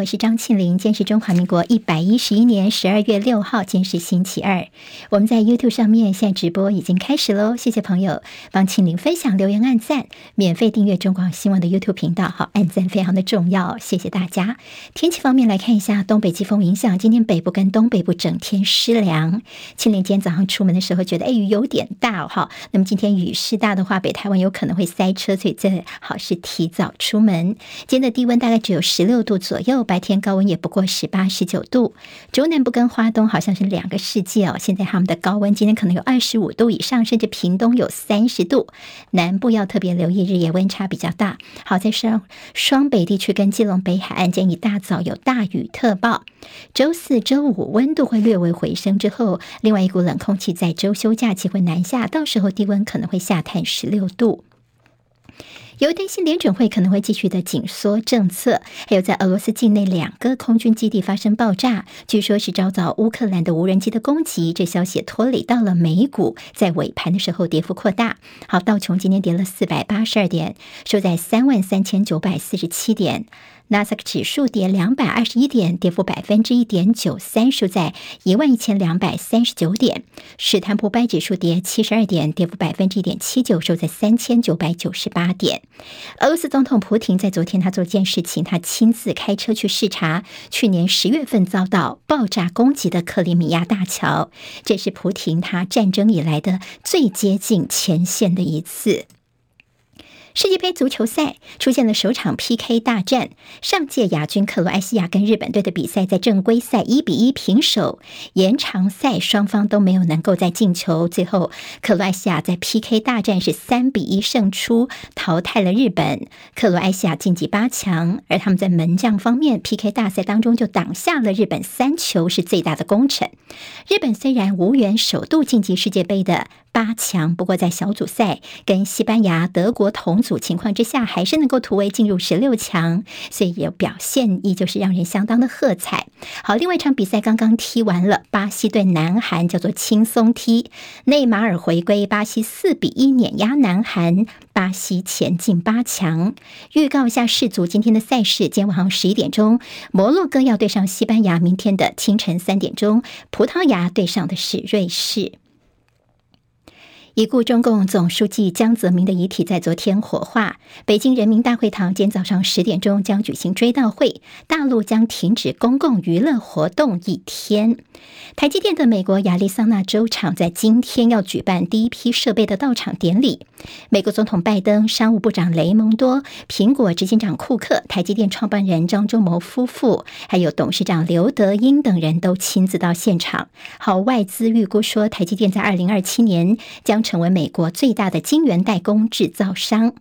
我是张庆玲。今天是中华民国一百一十一年十二月六号，今天是星期二。我们在 YouTube 上面现在直播已经开始喽，谢谢朋友帮庆玲分享、留言、按赞，免费订阅中广新闻的 YouTube 频道。好，按赞非常的重要，谢谢大家。天气方面来看一下，东北季风影响，今天北部跟东北部整天湿凉。庆玲今天早上出门的时候觉得，哎，雨有点大哈。那么今天雨势大的话，北台湾有可能会塞车，所以最好是提早出门。今天的低温大概只有十六度左右。白天高温也不过十八、十九度，中南部跟花东好像是两个世界哦。现在他们的高温今天可能有二十五度以上，甚至屏东有三十度。南部要特别留意日夜温差比较大。好在双双北地区跟基隆北海岸，建议大早有大雨特报。周四周五温度会略微回升之后，另外一股冷空气在周休假期会南下，到时候低温可能会下探十六度。由于担心联准会可能会继续的紧缩政策，还有在俄罗斯境内两个空军基地发生爆炸，据说是遭到乌克兰的无人机的攻击。这消息也拖累到了美股，在尾盘的时候跌幅扩大。好，道琼今天跌了四百八十二点，收在三万三千九百四十七点。纳斯达克指数跌两百二十一点，跌幅百分之一点九三，收在一万一千两百三十九点。史坦普百指数跌七十二点，跌幅百分之一点七九，收在三千九百九十八点。俄罗斯总统普廷在昨天，他做件事情，他亲自开车去视察去年十月份遭到爆炸攻击的克里米亚大桥，这是普廷他战争以来的最接近前线的一次。世界杯足球赛出现了首场 PK 大战，上届亚军克罗埃西亚跟日本队的比赛在正规赛一比一平手，延长赛双方都没有能够再进球，最后克罗埃西亚在 PK 大战是三比一胜出，淘汰了日本，克罗埃西亚晋级八强。而他们在门将方面，PK 大赛当中就挡下了日本三球，是最大的功臣。日本虽然无缘首度晋级世界杯的八强，不过在小组赛跟西班牙、德国同组情况之下，还是能够突围进入十六强，所以也表现依旧是让人相当的喝彩。好，另外一场比赛刚刚踢完了，巴西对南韩叫做轻松踢，内马尔回归，巴西四比一碾压南韩，巴西前进八强。预告一下世足今天的赛事，今天晚上十一点钟，摩洛哥要对上西班牙；明天的清晨三点钟，葡萄牙对上的是瑞士。已故中共总书记江泽民的遗体在昨天火化，北京人民大会堂今天早上十点钟将举行追悼会，大陆将停止公共娱乐活动一天。台积电的美国亚利桑那州厂在今天要举办第一批设备的到场典礼，美国总统拜登、商务部长雷蒙多、苹果执行长库克、台积电创办人张忠谋夫妇，还有董事长刘德英等人都亲自到现场。好，外资预估说，台积电在二零二七年将成为美国最大的晶圆代工制造商。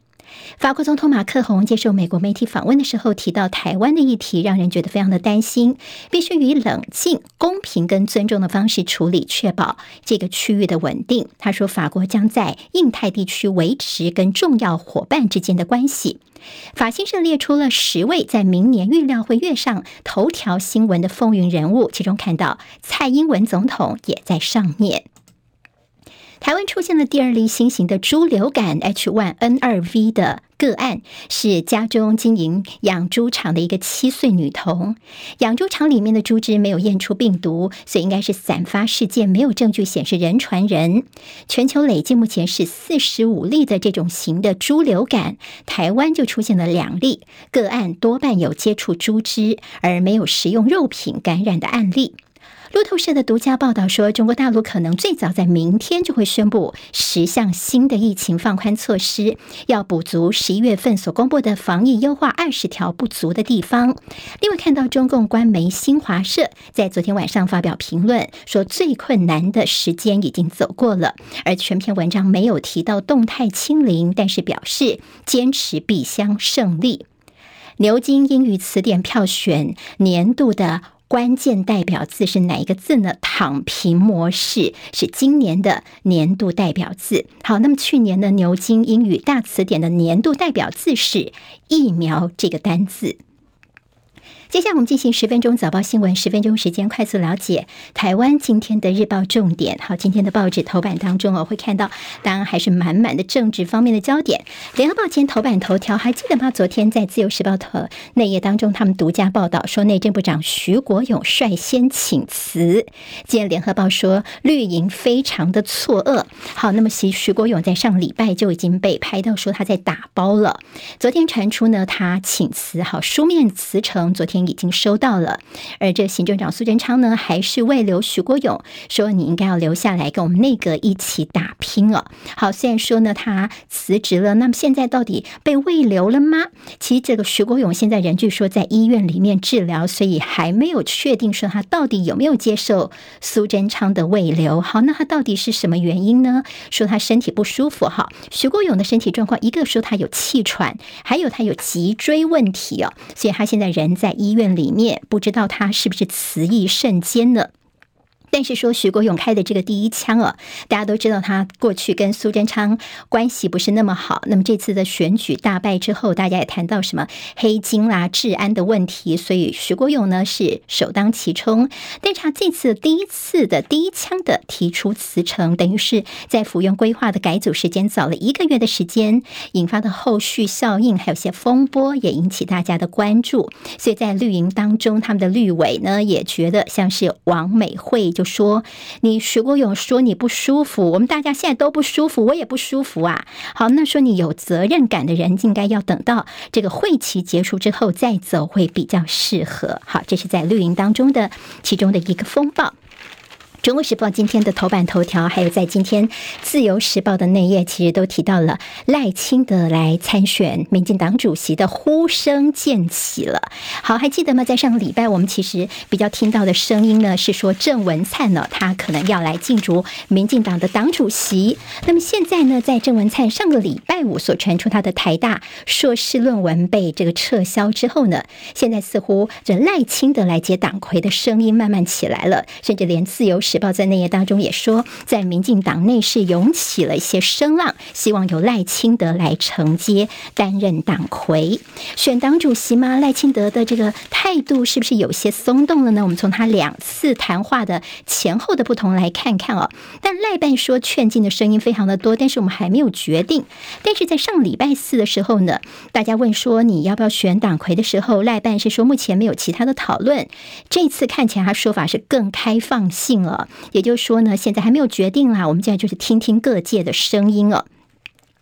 法国总统马克宏接受美国媒体访问的时候提到台湾的议题，让人觉得非常的担心，必须以冷静、公平跟尊重的方式处理，确保这个区域的稳定。他说，法国将在印太地区维持跟重要伙伴之间的关系。法新社列出了十位在明年预料会跃上头条新闻的风云人物，其中看到蔡英文总统也在上面。台湾出现了第二例新型的猪流感 H1N2V 的个案，是家中经营养猪场的一个七岁女童。养猪场里面的猪只没有验出病毒，所以应该是散发事件，没有证据显示人传人。全球累计目前是四十五例的这种型的猪流感，台湾就出现了两例个案，多半有接触猪只而没有食用肉品感染的案例。路透社的独家报道说，中国大陆可能最早在明天就会宣布十项新的疫情放宽措施，要补足十一月份所公布的防疫优化二十条不足的地方。另外，看到中共官媒新华社在昨天晚上发表评论，说最困难的时间已经走过了，而全篇文章没有提到动态清零，但是表示坚持必将胜利。牛津英语词典票选年度的。关键代表字是哪一个字呢？躺平模式是今年的年度代表字。好，那么去年的牛津英语大词典的年度代表字是疫苗这个单字。接下来我们进行十分钟早报新闻，十分钟时间快速了解台湾今天的日报重点。好，今天的报纸头版当中哦，会看到当然还是满满的政治方面的焦点。联合报今天头版头条还记得吗？昨天在自由时报头内页当中，他们独家报道说，内政部长徐国勇率先请辞。今天联合报说绿营非常的错愕。好，那么徐徐国勇在上礼拜就已经被拍到说他在打包了。昨天传出呢，他请辞，好，书面辞呈，昨天。已经收到了，而这行政长苏贞昌呢，还是未留徐国勇，说你应该要留下来跟我们内阁一起打拼哦。好，虽然说呢他辞职了，那么现在到底被未留了吗？其实这个徐国勇现在人据说在医院里面治疗，所以还没有确定说他到底有没有接受苏贞昌的未留。好，那他到底是什么原因呢？说他身体不舒服。哈，徐国勇的身体状况，一个说他有气喘，还有他有脊椎问题哦，所以他现在人在医。医院里面，不知道他是不是词意甚坚呢？但是说徐国勇开的这个第一枪啊，大家都知道他过去跟苏贞昌关系不是那么好。那么这次的选举大败之后，大家也谈到什么黑金啦、治安的问题，所以徐国勇呢是首当其冲。但是他这次第一次的第一枪的提出辞呈，等于是在府院规划的改组时间早了一个月的时间，引发的后续效应还有些风波，也引起大家的关注。所以在绿营当中，他们的绿委呢也觉得像是王美惠。就说你徐国勇说你不舒服，我们大家现在都不舒服，我也不舒服啊。好，那说你有责任感的人，应该要等到这个会期结束之后再走会比较适合。好，这是在绿营当中的其中的一个风暴。中国时报今天的头版头条，还有在今天自由时报的内页，其实都提到了赖清德来参选民进党主席的呼声渐起了。好，还记得吗？在上个礼拜，我们其实比较听到的声音呢，是说郑文灿呢，他可能要来竞逐民进党的党主席。那么现在呢，在郑文灿上个礼拜五所传出他的台大硕士论文被这个撤销之后呢，现在似乎这赖清德来接党魁的声音慢慢起来了，甚至连自由时报在内页当中也说，在民进党内是涌起了一些声浪，希望由赖清德来承接担任党魁，选党主席吗？赖清德的这个态度是不是有些松动了呢？我们从他两次谈话的前后的不同来看看哦。但赖办说劝进的声音非常的多，但是我们还没有决定。但是在上礼拜四的时候呢，大家问说你要不要选党魁的时候，赖办是说目前没有其他的讨论。这次看起来他说法是更开放性了。也就是说呢，现在还没有决定啦，我们现在就是听听各界的声音了。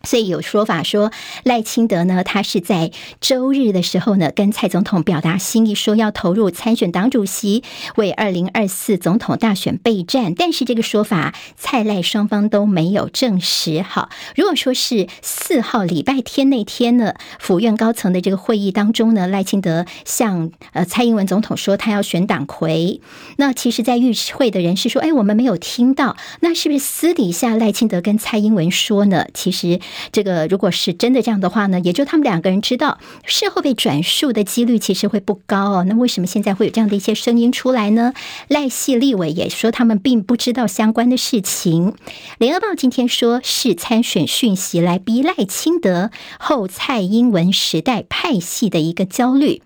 所以有说法说赖清德呢，他是在周日的时候呢，跟蔡总统表达心意，说要投入参选党主席，为二零二四总统大选备战。但是这个说法，蔡赖双方都没有证实。好，如果说是四号礼拜天那天呢，府院高层的这个会议当中呢，赖清德向呃蔡英文总统说他要选党魁，那其实，在与会的人士说，哎，我们没有听到，那是不是私底下赖清德跟蔡英文说呢？其实。这个如果是真的这样的话呢，也就他们两个人知道，事后被转述的几率其实会不高哦。那为什么现在会有这样的一些声音出来呢？赖系立委也说他们并不知道相关的事情。联合报今天说是参选讯息来逼赖清德后蔡英文时代派系的一个焦虑。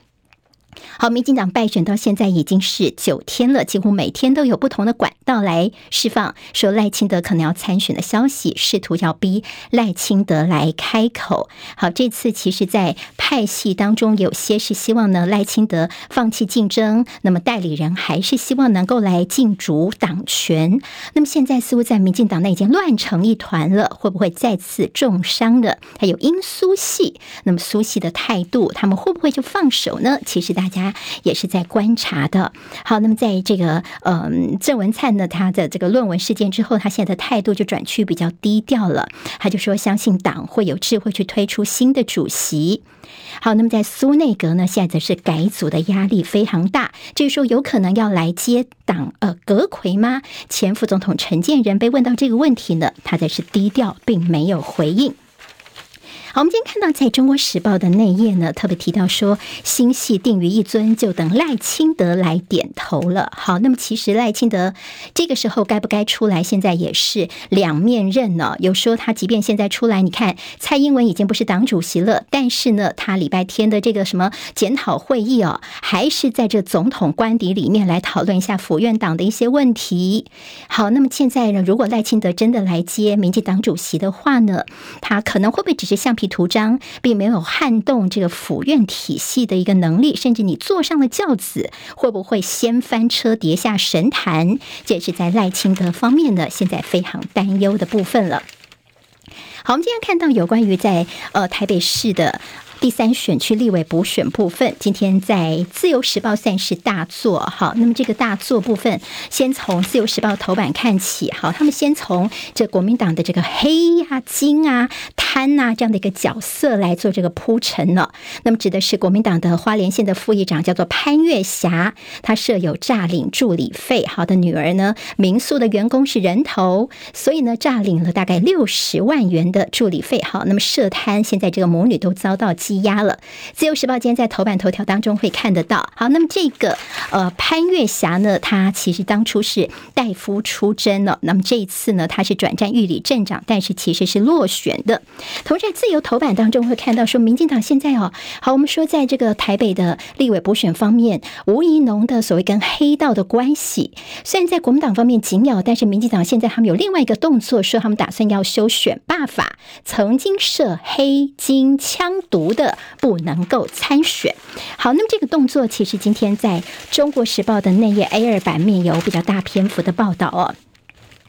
好，民进党败选到现在已经是九天了，几乎每天都有不同的管道来释放说赖清德可能要参选的消息，试图要逼赖清德来开口。好，这次其实，在派系当中，有些是希望呢赖清德放弃竞争，那么代理人还是希望能够来竞逐党权。那么现在似乎在民进党内已经乱成一团了，会不会再次重伤的？还有英苏系，那么苏系的态度，他们会不会就放手呢？其实大大家也是在观察的。好，那么在这个嗯，郑文灿呢，他的这个论文事件之后，他现在的态度就转趋比较低调了。他就说，相信党会有智慧去推出新的主席。好，那么在苏内阁呢，现在则是改组的压力非常大，就是说有可能要来接党呃阁揆吗？前副总统陈建仁被问到这个问题呢，他则是低调，并没有回应。好，我们今天看到在中国时报的内页呢，特别提到说，新戏定于一尊，就等赖清德来点头了。好，那么其实赖清德这个时候该不该出来，现在也是两面刃呢。有说他即便现在出来，你看蔡英文已经不是党主席了，但是呢，他礼拜天的这个什么检讨会议哦，还是在这总统官邸里面来讨论一下府院党的一些问题。好，那么现在呢，如果赖清德真的来接民进党主席的话呢，他可能会不会只是像图章，并没有撼动这个府院体系的一个能力，甚至你坐上了轿子，会不会先翻车跌下神坛？这也是在赖清德方面呢，现在非常担忧的部分了。好，我们今天看到有关于在呃台北市的。第三选区立委补选部分，今天在自由时报算是大作。好，那么这个大作部分，先从自由时报头版看起。好，他们先从这国民党的这个黑啊、金啊、贪啊这样的一个角色来做这个铺陈了。那么指的是国民党的花莲县的副议长叫做潘月霞，他设有诈领助理费。好的女儿呢，民宿的员工是人头，所以呢诈领了大概六十万元的助理费。好，那么涉贪，现在这个母女都遭到羁押了。自由时报今天在头版头条当中会看得到。好，那么这个呃潘月霞呢，她其实当初是代夫出征了。那么这一次呢，她是转战玉里镇长，但是其实是落选的。同时在自由头版当中会看到说，民进党现在哦，好，我们说在这个台北的立委补选方面，吴怡农的所谓跟黑道的关系，虽然在国民党方面紧咬，但是民进党现在他们有另外一个动作，说他们打算要修选罢法，曾经涉黑金枪毒的。不能够参选。好，那么这个动作其实今天在中国时报的内页 A 二版面有比较大篇幅的报道哦。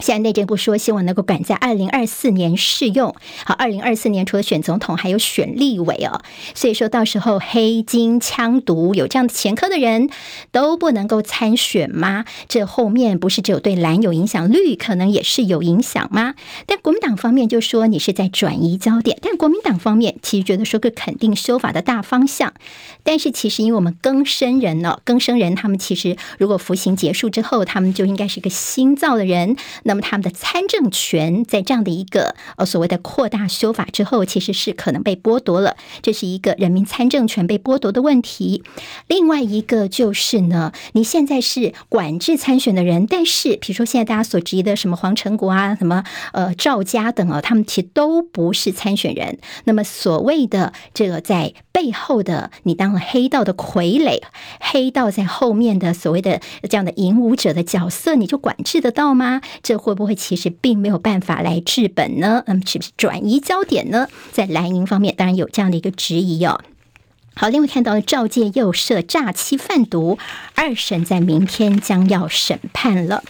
现在内政部说，希望能够赶在二零二四年试用。好，二零二四年除了选总统，还有选立委哦。所以说到时候黑金枪毒有这样的前科的人都不能够参选吗？这后面不是只有对蓝有影响，绿可能也是有影响吗？但国民党方面就说你是在转移焦点，但国民党方面其实觉得说个肯定修法的大方向。但是其实因为我们更生人呢，更生人他们其实如果服刑结束之后，他们就应该是一个新造的人。那那么他们的参政权在这样的一个呃所谓的扩大修法之后，其实是可能被剥夺了，这是一个人民参政权被剥夺的问题。另外一个就是呢，你现在是管制参选的人，但是比如说现在大家所质疑的什么黄成国啊、什么呃赵家等啊，他们其实都不是参选人。那么所谓的这个在背后的你当了黑道的傀儡，黑道在后面的所谓的这样的引武者的角色，你就管制得到吗？这会不会其实并没有办法来治本呢？那么是不是转移焦点呢？在蓝营方面，当然有这样的一个质疑哦。好，另外看到赵介佑涉诈欺贩毒，二审在明天将要审判了。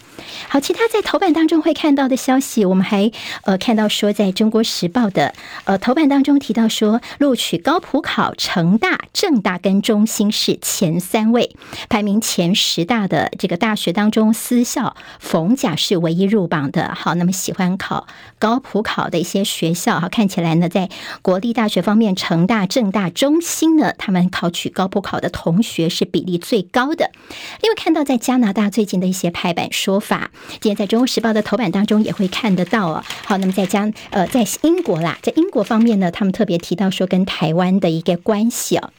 好，其他在头版当中会看到的消息，我们还呃看到说，在中国时报的呃头版当中提到说，录取高普考，成大、政大跟中兴是前三位，排名前十大的这个大学当中，私校逢甲是唯一入榜的。好，那么喜欢考高普考的一些学校，好，看起来呢，在国立大学方面，成大、政大、中兴呢，他们考取高普考的同学是比例最高的。另外看到在加拿大最近的一些拍板说法。今天在《中国时报》的头版当中也会看得到哦。好，那么在将呃，在英国啦，在英国方面呢，他们特别提到说跟台湾的一个关系哦。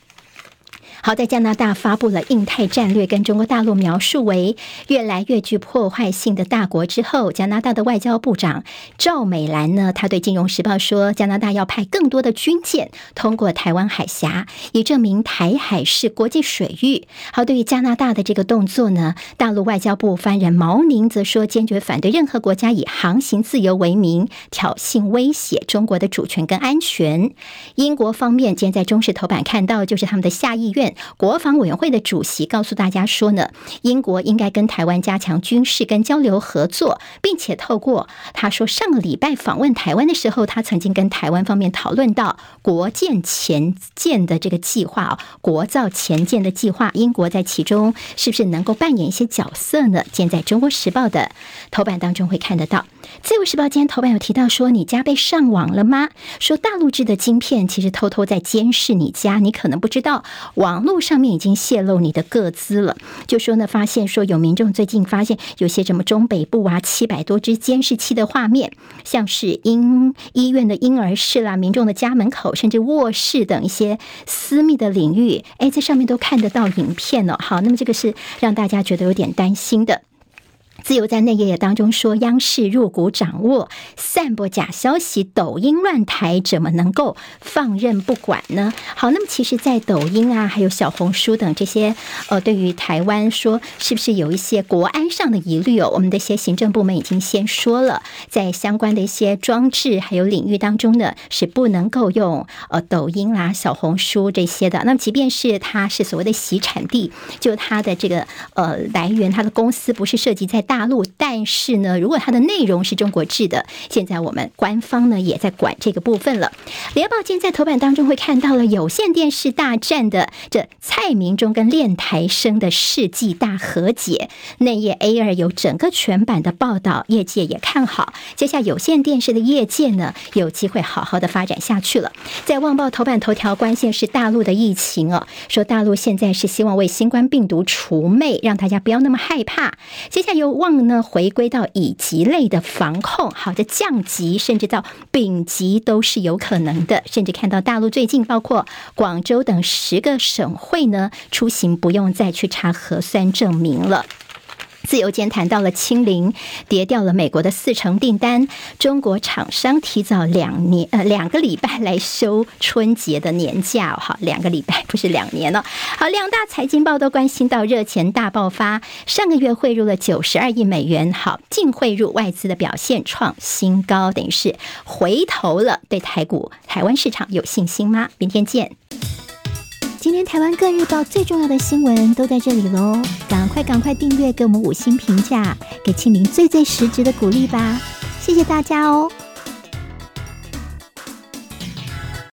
好，在加拿大发布了印太战略，跟中国大陆描述为越来越具破坏性的大国之后，加拿大的外交部长赵美兰呢，他对《金融时报》说，加拿大要派更多的军舰通过台湾海峡，以证明台海是国际水域。好，对于加拿大的这个动作呢，大陆外交部发言人毛宁则说，坚决反对任何国家以航行自由为名挑衅威胁中国的主权跟安全。英国方面，今天在中视头版看到，就是他们的下议院。国防委员会的主席告诉大家说呢，英国应该跟台湾加强军事跟交流合作，并且透过他说上个礼拜访问台湾的时候，他曾经跟台湾方面讨论到国舰前舰的这个计划啊，国造前舰的计划，英国在其中是不是能够扮演一些角色呢？见在中国时报的头版当中会看得到。自由时报今天头版有提到说，你家被上网了吗？说大陆制的晶片其实偷偷在监视你家，你可能不知道网。路上面已经泄露你的个资了。就说呢，发现说有民众最近发现有些什么中北部啊七百多只监视器的画面，像是婴医院的婴儿室啦、民众的家门口，甚至卧室等一些私密的领域，哎，在上面都看得到影片了。好，那么这个是让大家觉得有点担心的。自由在内页当中说，央视入股掌握散播假消息，抖音乱台怎么能够放任不管呢？好，那么其实，在抖音啊，还有小红书等这些，呃，对于台湾说，是不是有一些国安上的疑虑哦？我们的一些行政部门已经先说了，在相关的一些装置还有领域当中呢，是不能够用呃抖音啦、小红书这些的。那么，即便是它是所谓的洗产地，就它的这个呃来源，它的公司不是涉及在大。大陆，但是呢，如果它的内容是中国制的，现在我们官方呢也在管这个部分了。联报今天在头版当中会看到了有线电视大战的这蔡明忠跟练台生的世纪大和解，内页 A 二有整个全版的报道，业界也看好，接下有线电视的业界呢有机会好好的发展下去了。在《旺报》头版头条关键是大陆的疫情哦，说大陆现在是希望为新冠病毒除魅，让大家不要那么害怕。接下来有。望呢回归到乙级类的防控，好的降级甚至到丙级都是有可能的，甚至看到大陆最近包括广州等十个省会呢出行不用再去查核酸证明了。自由间谈到了清零，跌掉了美国的四成订单，中国厂商提早两年呃两个礼拜来休春节的年假，好，两个礼拜不是两年了。好，两大财经报都关心到热钱大爆发，上个月汇入了九十二亿美元，好，净汇入外资的表现创新高，等于是回头了。对台股、台湾市场有信心吗？明天见。今天台湾各日报最重要的新闻都在这里喽，赶快赶快订阅，给我们五星评价，给庆玲最最实质的鼓励吧，谢谢大家哦。